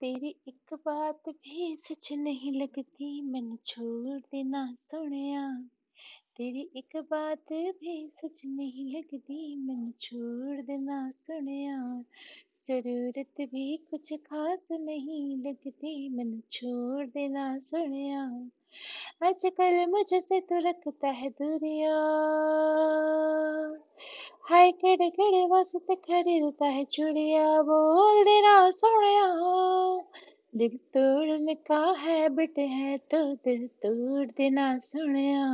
तेरी एक बात भी सच नहीं लगती, मैंने छोड़ देना सोनिया। तेरी एक बात भी सच नहीं लगती, मैंने छोड़ देना सोनिया। ज़रूरत भी कुछ खास नहीं लगती, मैंने छोड़ देना सोनिया। आजकल मुझसे तो रखता है दूरिया। हाय केड़े केड़े वास्ते खरीदता है चूड़िया, बोल देना सोनिया। दिल तोड़ने का है बिट है तो दिल तोड़ देना सोनिया।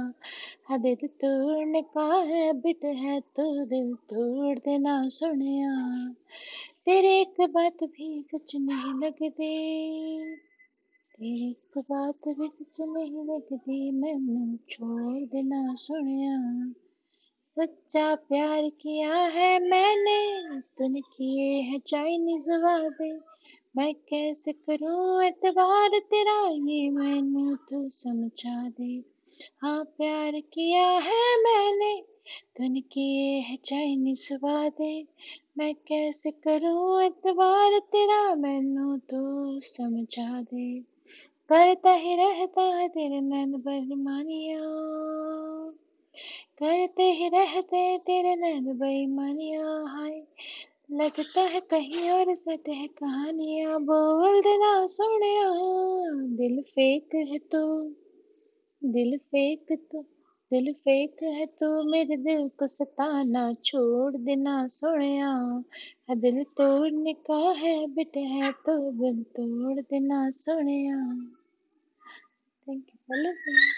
हाँ दिल तोड़ने का है बिट है तो दिल तोड़ देना सोनिया। तेरे एक बात भी सच नहीं लगती, तेरी एक बात भी सच नहीं लगती, मैनू छोड़ देना सोनिया। सच्चा प्यार किया है मैंने, तूने किए हैं चाइनीज़ वादे। मैं कैसे करूँ एतबार तेरा ये मैनू तू समझा दे। हाँ प्यार किया है मैंने, तूने किए हैं चाइनीज़ वादे मैं कैसे करूँ एतबार तेरा मैनू तू समझा दे। करता ही रहता है तेरे नैन बेईमानिया। करते ही रहते तेरे नैन बेईमानिया। लगता है कहीं और सट है कहानियाँ बोल देना सोनिया। दिल फेक है तो दिल फेक तो दिल फेक है तो मेरे दिल को सताना छोड़ देना सोनिया। हाँ, दिल तोड़ने का है बिट है तो दिल तोड़ देना सोनिया। Thank you